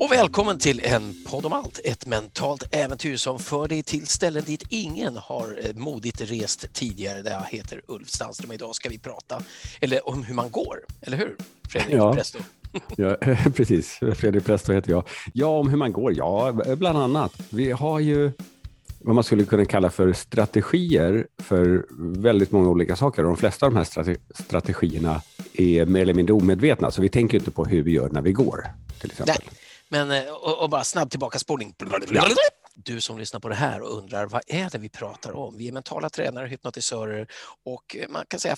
Och välkommen till en podd om allt, ett mentalt äventyr som för dig till ställen dit ingen har eh, modigt rest tidigare. Där jag heter Ulf Stanström. Idag ska vi prata eller om hur man går, eller hur? Fredrik Ja. Presto. Ja, precis. Fredrik Presto heter jag. Ja, om hur man går? Ja, bland annat. Vi har ju vad man skulle kunna kalla för strategier för väldigt många olika saker. Och de flesta av de här strate- strategierna är mer eller mindre omedvetna, så vi tänker inte på hur vi gör när vi går, till exempel. Nej, men eh, och, och bara snabb tillbakaspolning. Du som lyssnar på det här och undrar vad är det vi pratar om? Vi är mentala tränare, hypnotisörer och eh, man kan säga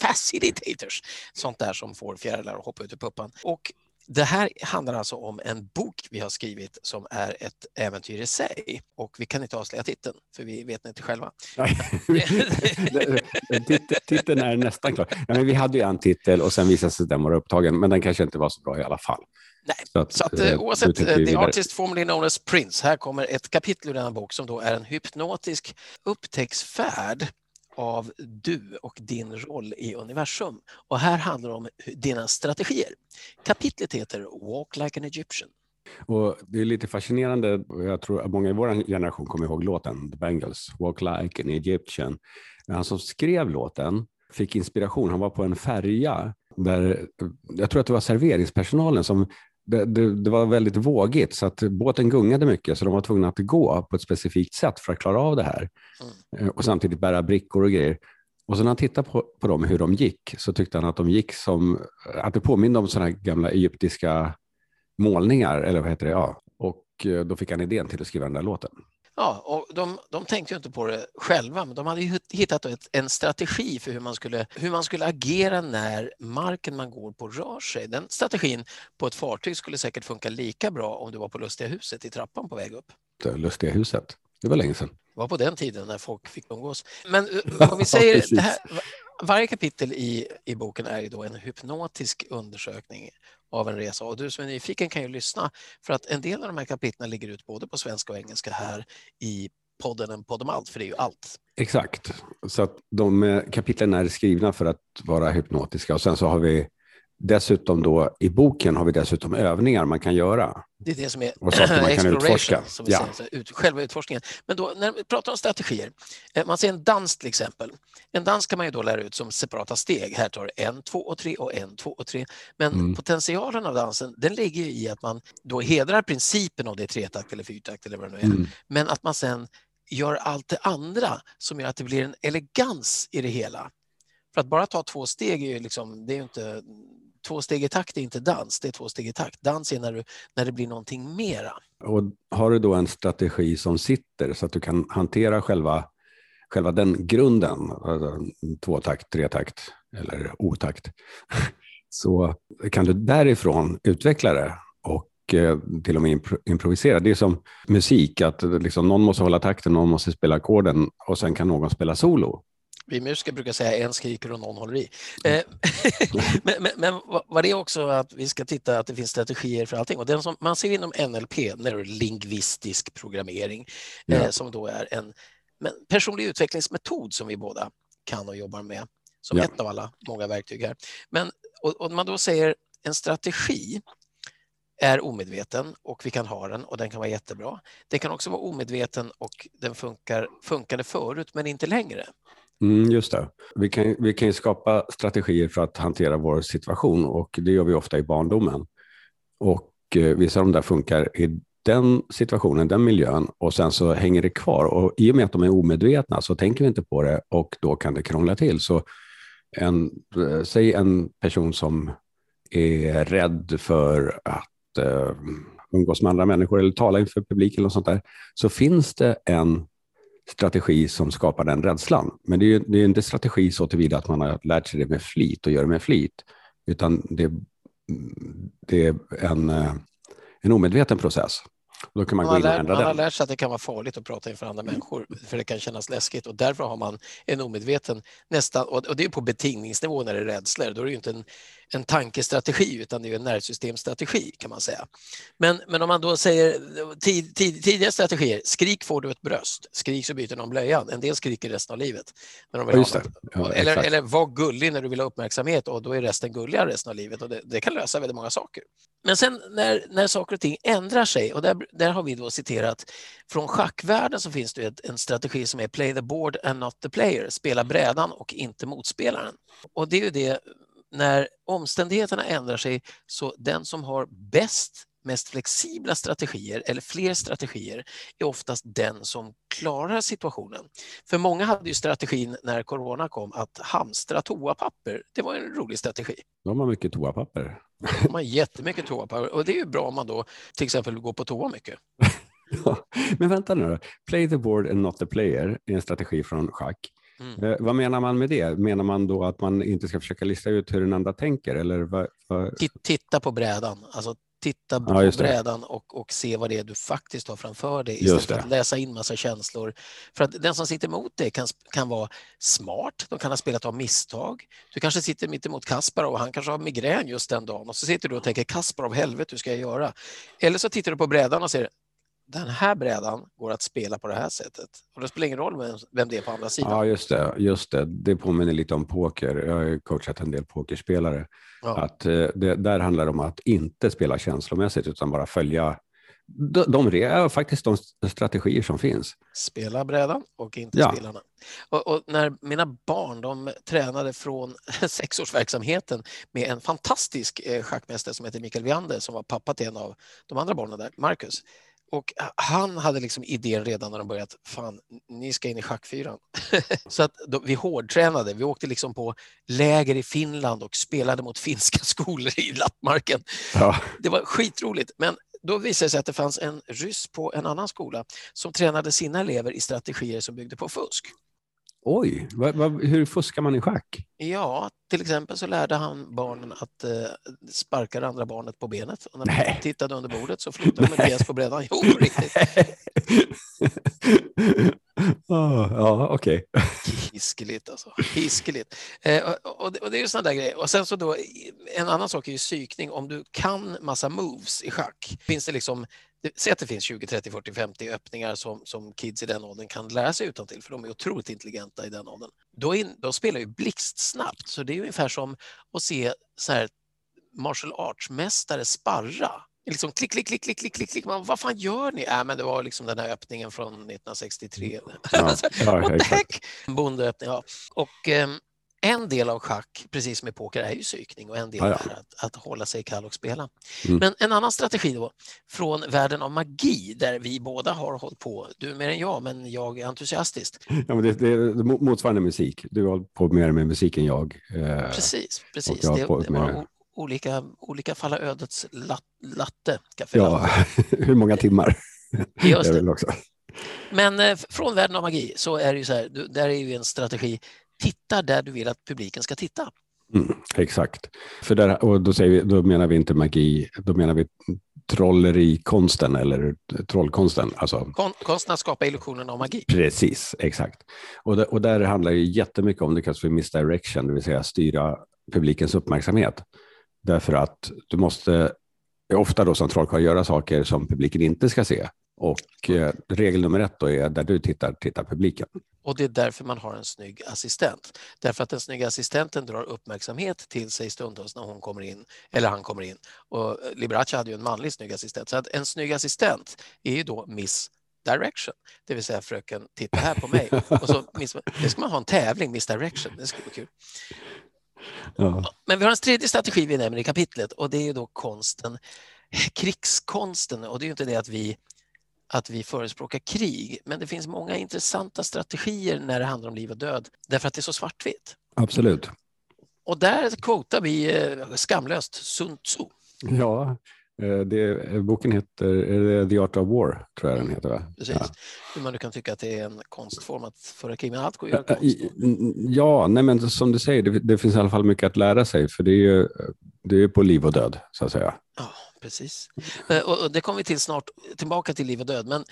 facilitators. Sånt där som får fjärilar att hoppa ut ur puppan. Och det här handlar alltså om en bok vi har skrivit som är ett äventyr i sig. Och vi kan inte avslöja titeln, för vi vet inte själva. Titeln är nästan klar. Ja, men vi hade ju en titel och sen visade sig den vara upptagen, men den kanske inte var så bra i alla fall. Nej, Så, att, Så att, eh, eh, oavsett, eh, The. Artist formerly known as Prince, här kommer ett kapitel ur denna bok som då är en hypnotisk upptäcktsfärd av du och din roll i universum. Och här handlar det om dina strategier. Kapitlet heter Walk like an Egyptian. Och det är lite fascinerande, jag tror att många i vår generation kommer ihåg låten The Bangles, Walk like an Egyptian. Han som skrev låten fick inspiration, han var på en färja där, jag tror att det var serveringspersonalen som det, det, det var väldigt vågigt så att båten gungade mycket så de var tvungna att gå på ett specifikt sätt för att klara av det här. Eh, Och samtidigt bära brickor och grejer. Och så när han tittade på, på dem, hur de gick, så tyckte han att de gick som, att det påminde om sådana här gamla egyptiska målningar, eller vad heter det? Ja. Och eh, då fick han idén till att skriva den där låten. Ja, och de, de tänkte ju inte på det själva, men de hade ju hittat ett, en strategi för hur man, skulle, hur man skulle agera när marken man går på rör sig. Den strategin på ett fartyg skulle säkert funka lika bra om du var på Lustiga huset i trappan på väg upp. Det lustiga huset. Det var länge sedan. Det var på den tiden när folk fick umgås. Men eh, om vi säger, det här, varje kapitel i, i boken är ju då en hypnotisk undersökning av en resa och du som är nyfiken kan ju lyssna för att en del av de här kapitlen ligger ut både på svenska och engelska här i podden En podd om allt, för det är ju allt. Exakt. Så att de kapitlen är skrivna för att vara hypnotiska och sen så har vi dessutom då i boken har vi dessutom övningar man kan göra. Det är det som är Och saker man kan exploration, utforska. Som vi Ja. säger, ut, själva utforskningen. Men då, när vi pratar om strategier, eh, man ser en dans till exempel. En dans kan man ju då lära ut som separata steg. Här tar det en, två och tre och en, två och tre. Men Mm. potentialen av dansen, den ligger ju i att man då hedrar principen av det är tretakt eller fyrtakt eller vad det nu är. Mm. Men att man sen gör allt det andra som gör att det blir en elegans i det hela. För att bara ta två steg är ju liksom, det är inte Två steg i takt är inte dans, det är två steg i takt. Dans är när, du, när det blir någonting mera. Och har du då en strategi som sitter så att du kan hantera själva, själva den grunden, alltså tvåtakt, tretakt eller otakt, så kan du därifrån utveckla det och eh, till och med improvisera. Det är som musik, att liksom någon måste hålla takten, någon måste spela ackorden och sen kan någon spela solo. Vi musiker brukar säga en skriker och någon håller i. Eh, men, men, men vad- det är också att vi ska titta att det finns strategier för allting. Och den som man ser inom NLP, neurolingvistisk programmering, eh, Ja. som då är en men, personlig utvecklingsmetod som vi båda kan och jobbar med som Ja. ett av alla många verktyg här. Men och, och man då säger en strategi är omedveten och vi kan ha den och den kan vara jättebra. Den kan också vara omedveten och den funkar, funkade förut men inte längre. Mm, just det. Vi kan, vi kan ju skapa strategier för att hantera vår situation och det gör vi ofta i barndomen. Och eh, vissa av de där funkar i den situationen, den miljön och sen så hänger det kvar. Och i och med att de är omedvetna så tänker vi inte på det och då kan det krångla till. Så en, eh, säg en person som är rädd för att eh, umgås med andra människor eller tala inför publik eller något sånt där, så finns det en strategi som skapar den rädslan. Men det är ju det är inte strategi så tillvida att man har lärt sig det med flit och gör det med flit, utan det, det är en, eh, en omedveten process. Och då kan man, Man, gå har, in och ändra man har den. lärt sig att det kan vara farligt att prata inför andra människor för det kan kännas läskigt och därför har man en omedveten nästan, och och det är på betingningsnivå när det är rädslor, då är det ju inte en, en tankestrategi utan det är en nervsystemstrategi kan man säga. Men, men om man då säger tid, tid, tidiga strategier, skrik får du ett bröst, skrik så byter någon blöjan. En del skriker resten av livet. När de vill ja, ja, eller, eller var gullig när du vill ha uppmärksamhet och då är resten gulligare resten av livet och det, det kan lösa väldigt många saker. Men sen när, när saker och ting ändrar sig och där, där har vi då citerat från schackvärlden så finns det ett, en strategi som är play the board and not the player, spela brädan och inte motspelaren. Och det är ju det när omständigheterna ändrar sig så den som har bäst mest flexibla strategier eller fler strategier är oftast den som klarar situationen. För många hade ju strategin när corona kom att hamstra toapapper. Det var en rolig strategi. De har mycket toapapper. De har jättemycket toapapper och det är ju bra om man då till exempel går på toa mycket. Ja, men vänta nu då. Play the board and not the player är en strategi från schack. Mm. Eh, vad menar man med det? Menar man då att man inte ska försöka lista ut hur den andra tänker? Eller vad, vad... Titta på brädan, alltså titta på ja, brädan och, och se vad det är du faktiskt har framför dig istället för att läsa in massa känslor. För att den som sitter emot dig kan, kan vara smart, de kan ha spelat av misstag. Du kanske sitter mitt emot Kasparov och han kanske har migrän just den dagen och så sitter du och tänker Kasparov, helvete, hur ska jag göra? Eller så tittar du på brädan och säger den här brädan går att spela på det här sättet. Och det spelar ingen roll vem det är på andra sidan. Ja, just det. Just det. det påminner lite om poker. Jag har coachat en del pokerspelare. Ja. Att eh, det, där handlar det om att inte spela känslomässigt utan bara följa de, de är faktiskt de strategier som finns. Spela brädan och inte ja. spelarna. Och, och, när mina barn de tränade från sexårsverksamheten med en fantastisk eh, schackmästare som heter Mikael Viander som var pappa till en av de andra barnen där, Marcus. Och han hade liksom idén redan när de började att fan, ni ska in i schackfyran. så att då, vi hårdtränade. Vi åkte liksom på läger i Finland och spelade mot finska skolor i lappmarken. Ja. Det var skitroligt. Men då visade det sig att det fanns en ryss på en annan skola som tränade sina elever i strategier som byggde på fusk. Oj, va, va, hur fuskar man i schack? Ja, till exempel så lärde han barnen att eh, sparka det andra barnet på benet. Och när man Nej. tittade under bordet så flyttade de en pjäs på brädan. Jo, riktigt. oh, ja, okej. Okay. Hiskeligt alltså. Hiskeligt. Eh, och, och, det, och, det är ju sådana där grejer. Och sen så då, en annan sak är ju psykning. Om du kan massa moves i schack, finns det liksom Säg att det finns 20, 30, 40, 50 öppningar som, som kids i den åldern kan lära sig utan till för de är otroligt intelligenta i den åldern. Då in, de spelar ju blixtsnabbt, så det är ungefär som att se så här martial arts-mästare sparra. Liksom klick, klick, klick, klick, klick, klick, klick. Man, vad fan gör ni? Äh, men det var liksom den här öppningen från 1963. Ja, What the heck? Bondeöppning, ja. Och, um, en del av schack, precis som i poker, är ju psykning och en del ja, ja. är att, att, hålla sig kall och spela. Mm. Men en annan strategi då, från världen av magi, där vi båda har hållit på, du mer än jag, men jag är entusiastiskt. Ja, men det, det är motsvarande musik, du har hållit på mer med musik än jag. Eh, precis, precis. Det, det var olika, olika falla ödets lat, latte. Ja, hur många timmar? Just det. Också. Men eh, från världen av magi så är det ju så här, där är ju en strategi titta där du vill att publiken ska titta. Mm, exakt. För där, och då, säger vi, då menar vi inte magi, då menar vi trollerikonsten eller trollkonsten. Alltså. Kon, konsten att skapa illusionen av magi. Precis, exakt. Och, det, och där handlar det jättemycket om det kallas för misdirection, det vill säga styra publikens uppmärksamhet. Därför att du måste ofta då som trollkarl göra saker som publiken inte ska se. Och eh, regel nummer ett då är där du tittar, tittar publiken. Och det är därför man har en snygg assistent. Därför att den snygga assistenten drar uppmärksamhet till sig stundtals när hon kommer in, eller han kommer in. Och eh, Liberace hade ju en manlig snygg assistent. Så att en snygg assistent är ju då Miss Direction, det vill säga fröken, titta här på mig. Och så, det ska man ha en tävling, Miss Direction, det skulle vara kul. Ja. Men vi har en tredje strategi vi nämner i kapitlet och det är ju då konsten, krigskonsten. Och det är ju inte det att vi att vi förespråkar krig. Men det finns många intressanta strategier när det handlar om liv och död därför att det är så svartvitt. Absolut. Och där quotar vi eh, skamlöst Sun Tzu. Ja, det, boken heter The Art of War, tror jag den heter. Va? Precis. Ja. Man nu kan tycka att det är en konstform att föra krig, men allt går ju att göra konst. Ja, nej, men som du säger, det, det, finns i alla fall mycket att lära sig, för det är ju det är på liv och död, så att säga. Ja precis. Eh, och det kommer vi till snart, tillbaka till liv och död. Men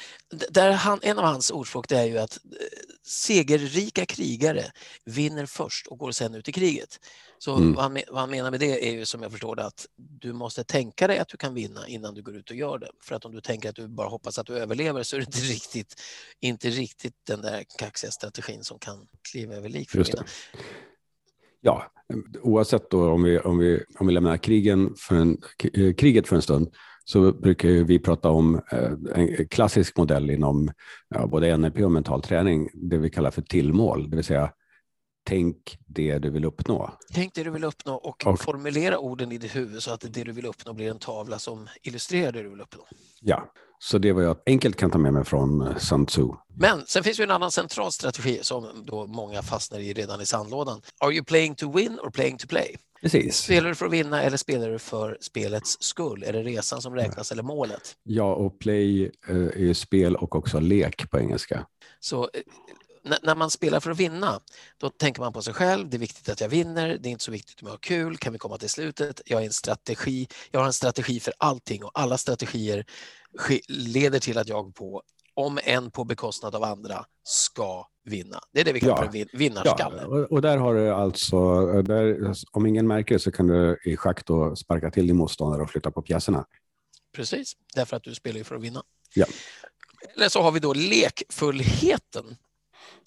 där han, en av hans ordspråk är ju att eh, segerrika krigare vinner först och går sen ut i kriget. Så mm. vad, han, vad, han, menar med det är ju som jag förstår det att du måste tänka dig att du kan vinna innan du går ut och gör det. För att om du tänker att du bara hoppas att du överlever så är det inte riktigt, inte riktigt den där kaxiga strategin som kan kliva över lik för att vinna. Ja, oavsett då om vi, om vi, om vi lämnar krigen för en, kriget för en stund så brukar vi prata om eh, en klassisk modell inom både NLP och mental träning, det vi kallar för tillmål, det vill säga tänk det du vill uppnå. Tänk det du vill uppnå och, och, formulera orden i ditt huvud så att det du vill uppnå blir en tavla som illustrerar det du vill uppnå. Ja, så det var jag enkelt kan ta med mig från eh, Sun Tzu. Men sen finns det en annan central strategi som då många fastnar i redan i sandlådan. Are you playing to win or playing to play? Precis. Spelar du för att vinna eller spelar du för spelets skull? Är det resan som räknas eller målet? Ja, och play eh, är ju spel och också lek på engelska. Så eh, när man spelar för att vinna, då tänker man på sig själv. Det är viktigt att jag vinner. Det är inte så viktigt om jag har kul. Kan vi komma till slutet? Jag, är en strategi. jag har en strategi för allting och alla strategier leder till att jag på, om en på bekostnad av andra, ska vinna. Det är det vi kallar ja. för vinnarskalle. Ja, och, där har du alltså, där, om ingen märker så kan du i schack då sparka till din motståndare och flytta på pjäserna. Precis, därför att du spelar ju för att vinna. Ja. Eller så har vi då lekfullheten.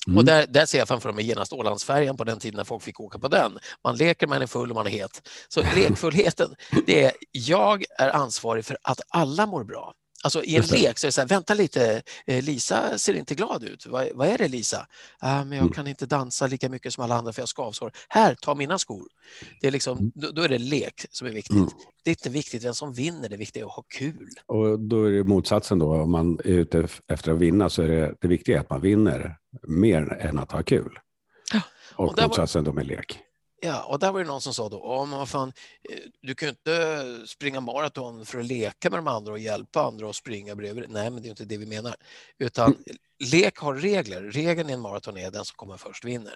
Mm. Och där, där ser jag framför mig genast Ålandsfärjan på den tiden när folk fick åka på den. Man leker, man är full och man är het. Så lekfullheten, det är jag är ansvarig för att alla mår bra. Alltså i en lek så är det så här, vänta lite, eh, Lisa ser inte glad ut. Vad, vad är det Lisa? Äh, men jag mm. kan inte dansa lika mycket som alla andra för jag har skavsår. Här, ta mina skor. Det är liksom, mm. då, då, är det lek som är viktigt. Mm. Det är inte viktigt vem som vinner, det viktiga är att ha kul. Och då är det motsatsen då, om man är ute efter att vinna så är det, det viktiga att man vinner mer än att ha kul. Ja. Och, och motsatsen var... då med lek. Ja, och där var det någon som sa då, men vad fan, eh, du kan ju inte springa maraton för att leka med de andra och hjälpa andra att springa bredvid. Nej, men det är inte det vi menar. Utan mm. lek har regler. Regeln i en maraton är den som kommer först vinner.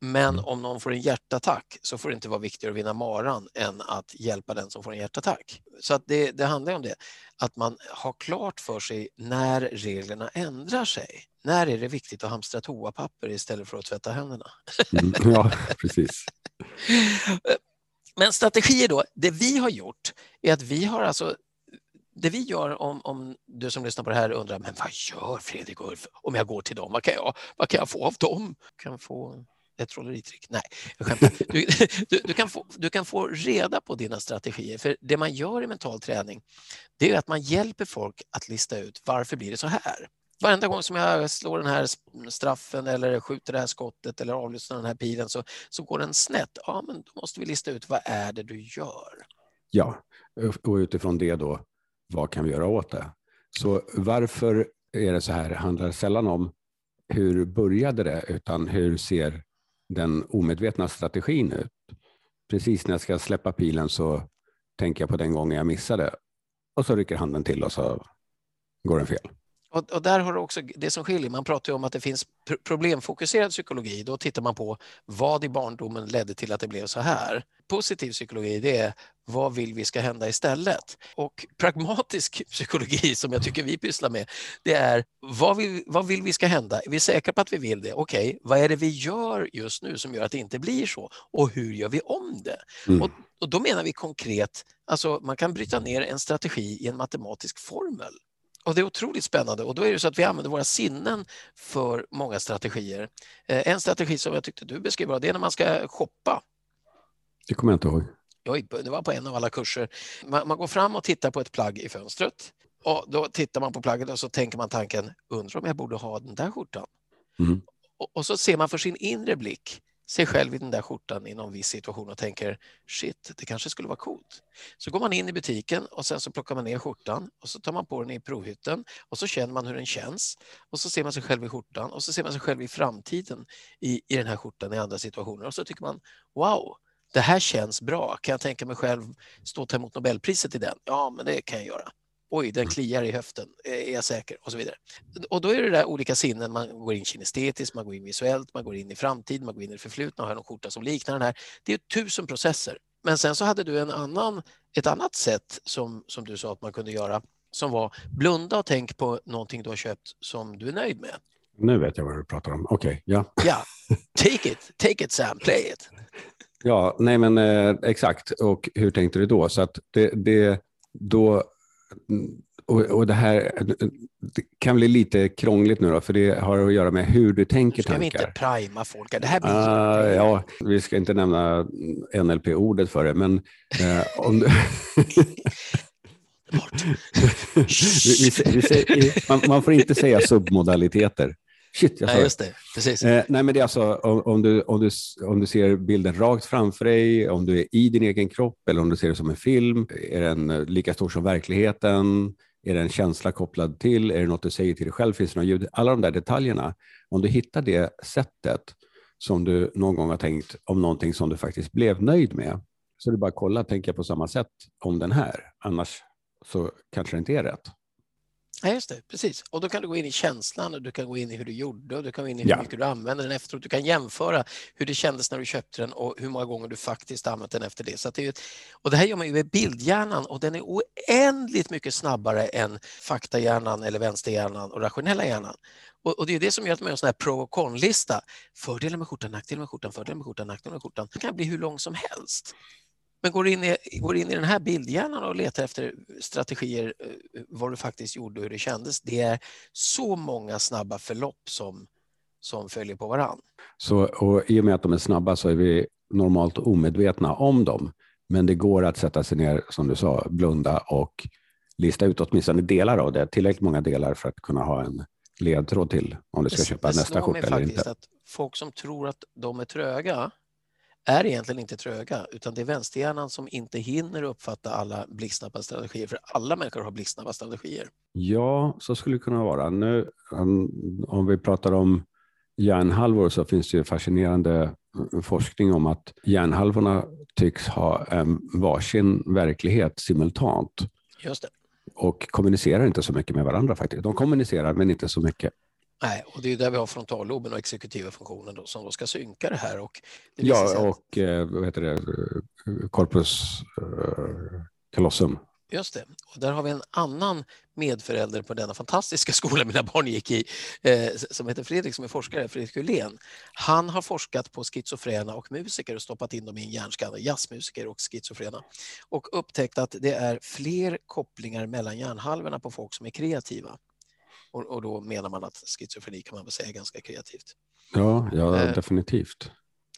Men mm. om någon får en hjärtattack så får det inte vara viktigare att vinna maran än att hjälpa den som får en hjärtattack. Så att det, det handlar om det, att man har klart för sig när reglerna ändrar sig. När är det viktigt att hamstra toapapper istället för att tvätta händerna? Mm, ja, precis. Men strategier då, det vi har gjort är att vi har alltså det vi gör om, om du som lyssnar på det här undrar, men vad gör Fredrik Ulf om jag går till dem? Vad kan jag, vad kan jag få av dem? Kan få ett trolleritrick? Nej, jag skämtar. Du, du, du, kan få, du kan få reda på dina strategier. För det man gör i mental träning, det är att man hjälper folk att lista ut varför blir det så här? Varenda gång som jag slår den här straffen eller skjuter det här skottet eller avlyssnar den här pilen så, så går den snett. Ja, men då måste vi lista ut vad är det du gör? Ja, och utifrån det då, vad kan vi göra åt det? Så varför är det så här? Det handlar sällan om hur började det, utan hur ser den omedvetna strategin ut? Precis när jag ska släppa pilen så tänker jag på den gången jag missade och så rycker handen till och så går den fel. Och, och, där har du också det som skiljer. Man pratar om att det finns problemfokuserad psykologi. Då tittar man på vad i barndomen ledde till att det blev så här. Positiv psykologi, det är vad vill vi ska hända istället? Och pragmatisk psykologi som jag tycker vi pysslar med, det är vad vill, vad vill vi ska hända? Är vi säkra på att vi vill det? Okej, okay, vad är det vi gör just nu som gör att det inte blir så? Och hur gör vi om det? Mm. Och, och då menar vi konkret, alltså man kan bryta ner en strategi i en matematisk formel. Och Det är otroligt spännande och då är det så att vi använder våra sinnen för många strategier. Eh, en strategi som jag tyckte du beskrev bra, det är när man ska shoppa. Det kommer jag inte ihåg. Oj, det var på en av alla kurser. Man, man går fram och tittar på ett plagg i fönstret. Och då tittar man på plagget och så tänker man tanken, undrar om jag borde ha den där skjortan? Mm. Och, och, så ser man för sin inre blick sig själv i den där skjortan i någon viss situation och tänker shit, det kanske skulle vara coolt. Så går man in i butiken och sen så plockar man ner skjortan och så tar man på den i provhytten och så känner man hur den känns och så ser man sig själv i skjortan och så ser man sig själv i framtiden i, i den här skjortan i andra situationer och så tycker man wow, det här känns bra. Kan jag tänka mig själv stå och ta emot Nobelpriset i den? Ja, men det kan jag göra oj, den kliar i höften, är jag säker? Och så vidare. Och då är det där olika sinnen, man går in kinestetiskt, man går in visuellt, man går in i framtiden, man går in i det förflutna har någon skjorta som liknar den här. Det är tusen processer. Men sen så hade du en annan, ett annat sätt som, som du sa att man kunde göra som var blunda och tänk på någonting du har köpt som du är nöjd med. Nu vet jag vad du pratar om. Okej, okay, ja. Ja, take it, take it Sam, play it. Ja, nej men eh, exakt. Och hur tänkte du då? Så att det, det då och, och det här det kan bli lite krångligt nu då, för det har att göra med hur du tänker tankar. Ska tankar. vi inte prima folk. Det här blir uh, Ja, vi ska inte nämna NLP-ordet för det, men eh, om du... vi, vi, vi, man, man, får inte säga submodaliteter. Shit, jag sa nej, just det. Precis. Eh, nej, men det är alltså om, om, du, om, du, om du ser bilden rakt framför dig, om du är i din egen kropp eller om du ser det som en film. Är den eh, lika stor som verkligheten? Är det en känsla kopplad till? Är det något du säger till dig själv? Finns det något ljud? Alla de där detaljerna. Om du hittar det sättet som du någon gång har tänkt om någonting som du faktiskt blev nöjd med, så är det bara att kolla, tänker jag på samma sätt om den här? Annars så kanske det inte är rätt. Ja, just det, precis. Och då kan du gå in i känslan och du kan gå in i hur du gjorde och du kan gå in i hur ja. mycket du använder den efteråt. Du kan jämföra hur det kändes när du köpte den och hur många gånger du faktiskt använt den efter det. Så det, är, och det här gör man ju med bildhjärnan och den är oändligt mycket snabbare än faktahjärnan eller vänsterhjärnan och rationella hjärnan. Och, och det är det som gör att man gör en sån här pro och con-lista. Fördelar med skjortan, nackdelar med skjortan, fördelar med skjortan, nackdelar med skjortan. Det kan bli hur lång som helst. Men går in i, går in i den här bildhjärnan och letar efter strategier, eh, vad du faktiskt gjorde och hur det kändes, det är så många snabba förlopp som, som följer på varann. Så, och I och med att de är snabba så är vi normalt omedvetna om dem. Men det går att sätta sig ner, som du sa, blunda och lista ut åtminstone delar av det, tillräckligt många delar för att kunna ha en ledtråd till om du ska det, köpa det nästa skjorta eller inte. Att folk som tror att de är tröga är egentligen inte tröga, utan det är vänsterhjärnan som inte hinner uppfatta alla blixtsnabba strategier, för alla människor har blixtsnabba strategier. Ja, så skulle det kunna vara. Nu, om vi pratar om hjärnhalvor så finns det ju fascinerande forskning om att hjärnhalvorna tycks ha en varsin verklighet simultant. Just det. Och kommunicerar inte så mycket med varandra faktiskt. De kommunicerar men inte så mycket. Nej, och det är där vi har frontalloben och exekutiva funktionen då, som då ska synka det här. Och det ja, och eh, vad heter det, corpus eh, callosum. Just det, och där har vi en annan medförälder på denna fantastiska skola mina barn gick i, eh, som heter Fredrik, som är forskare, Fredrik Ullén. Han har forskat på schizofrena och musiker och stoppat in dem i en hjärnskanner, jazzmusiker och schizofrena, och upptäckt att det är fler kopplingar mellan hjärnhalvorna på folk som är kreativa. Och, och då menar man att schizofreni kan man väl säga ganska kreativt. Ja, ja eh, definitivt.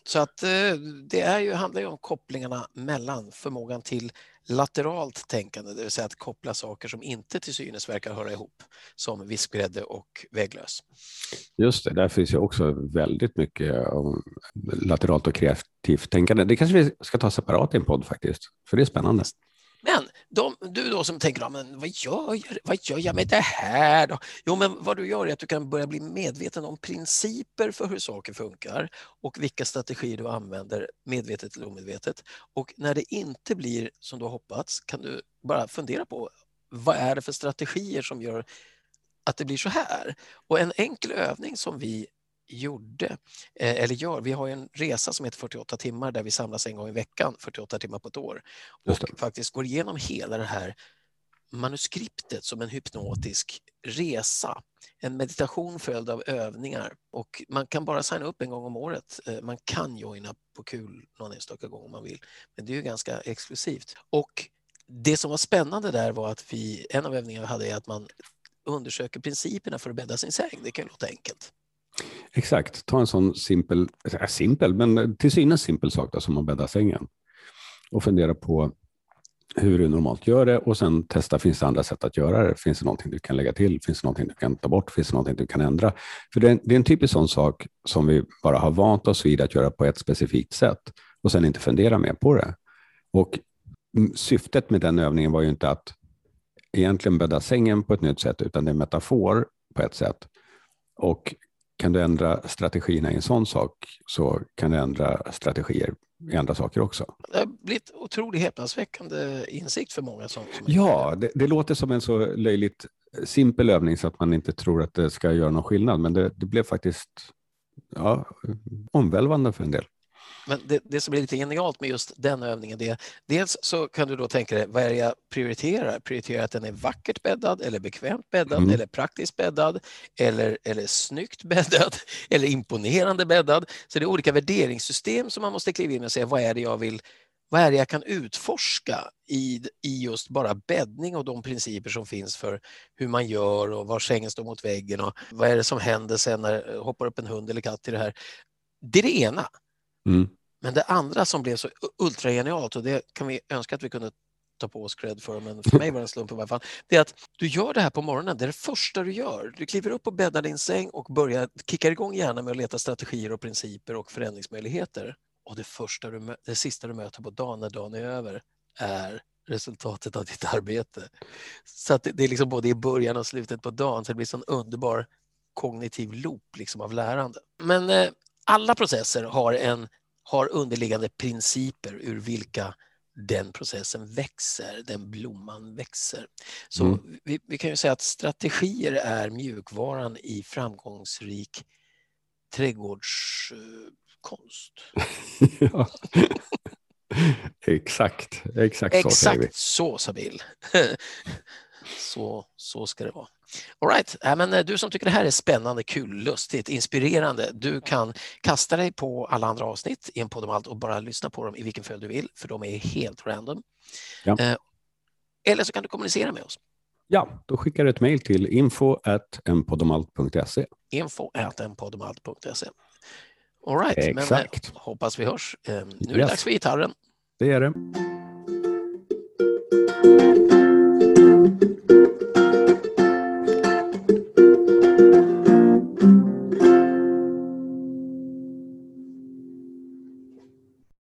Så att eh, det är ju, handlar ju om kopplingarna mellan förmågan till lateralt tänkande, det vill säga att koppla saker som inte till synes verkar höra ihop, som viskbräde och vägglös. Just det, där finns ju också väldigt mycket om lateralt och kreativt tänkande. Det kanske vi ska ta separat i en podd faktiskt, för det är spännande. Men de, du då som tänker, men vad, gör, vad gör jag med det här då? Jo, men vad du gör är att du kan börja bli medveten om principer för hur saker funkar och vilka strategier du använder medvetet eller omedvetet. Och när det inte blir som du har hoppats kan du bara fundera på vad är det för strategier som gör att det blir så här? Och en enkel övning som vi gjorde, eh, eller gör. Vi har en resa som heter 48 timmar där vi samlas en gång i veckan, 48 timmar på ett år och faktiskt går igenom hela det här manuskriptet som en hypnotisk resa. En meditation följd av övningar och man kan bara signa upp en gång om året. Eh, man kan joina på kul någon enstaka gång om man vill, men det är ju ganska exklusivt. Och det som var spännande där var att vi, en av övningarna vi hade är att man undersöker principerna för att bädda sin säng. Det kan ju låta enkelt. Exakt, ta en sån simpel, äh, simpel men till synes simpel sak då, som att bädda sängen och fundera på hur du normalt gör det och sen testa, finns det andra sätt att göra det? Finns det någonting du kan lägga till? Finns det någonting du kan ta bort? Finns det någonting du kan ändra? För det är, det är en typisk sån sak som vi bara har vant oss vid att göra på ett specifikt sätt och sen inte fundera mer på det. Och syftet med den övningen var ju inte att egentligen bädda sängen på ett nytt sätt, utan det är en metafor på ett sätt. Och kan du ändra strategierna i en sån sak så kan du ändra strategier i andra saker också. Det har blivit otroligt häpnadsväckande insikt för många. Som, som ja, det, det, låter som en så löjligt simpel övning så att man inte tror att det ska göra någon skillnad, men det, det blev faktiskt ja, omvälvande för en del. Men det, det, som är lite genialt med just den övningen, det är dels så kan du då tänka dig, vad är det jag prioriterar? Prioriterar att den är vackert bäddad eller bekvämt bäddad mm. eller praktiskt bäddad eller, eller snyggt bäddad eller imponerande bäddad? Så det är olika värderingssystem som man måste kliva in och säga, vad är det jag vill vad är det jag kan utforska i, i just bara bäddning och de principer som finns för hur man gör och var sängen står mot väggen och vad är det som händer sen när hoppar upp en hund eller katt i det här. Det är det ena. Mm. Men det andra som blev så ultragenialt och det kan vi önska att vi kunde ta på oss cred för, men för mig var det en slump i varje fall. Det är att du gör det här på morgonen, det är det första du gör. Du kliver upp och bäddar din säng och börjar kicka igång hjärnan med att leta strategier och principer och förändringsmöjligheter. Och det, första du, det sista du möter på dagen när dagen är över är resultatet av ditt arbete. Så att det är liksom både i början och slutet på dagen, så det blir en underbar kognitiv loop liksom av lärande. Men eh, alla processer har, en, har underliggande principer ur vilka den processen växer, den blomman växer. Så mm. vi, vi, kan ju säga att strategier är mjukvaran i framgångsrik trädgårdskonst. ja. exakt, exakt, exakt så säger vi. så, Sabil. så, så ska det vara. All right. Äh, men eh, du som tycker det här är spännande, kul, lustigt, inspirerande, du kan kasta dig på alla andra avsnitt i en podd om allt och bara lyssna på dem i vilken följd du vill, för de är helt random. Ja. Eh, eller så kan du kommunicera med oss. Ja, då skickar du ett mejl till info.enpodomalt.se. Info.enpodomalt.se. All right, Exakt. men hoppas vi hörs. Nu är det yes. dags för gitarren. Det är det.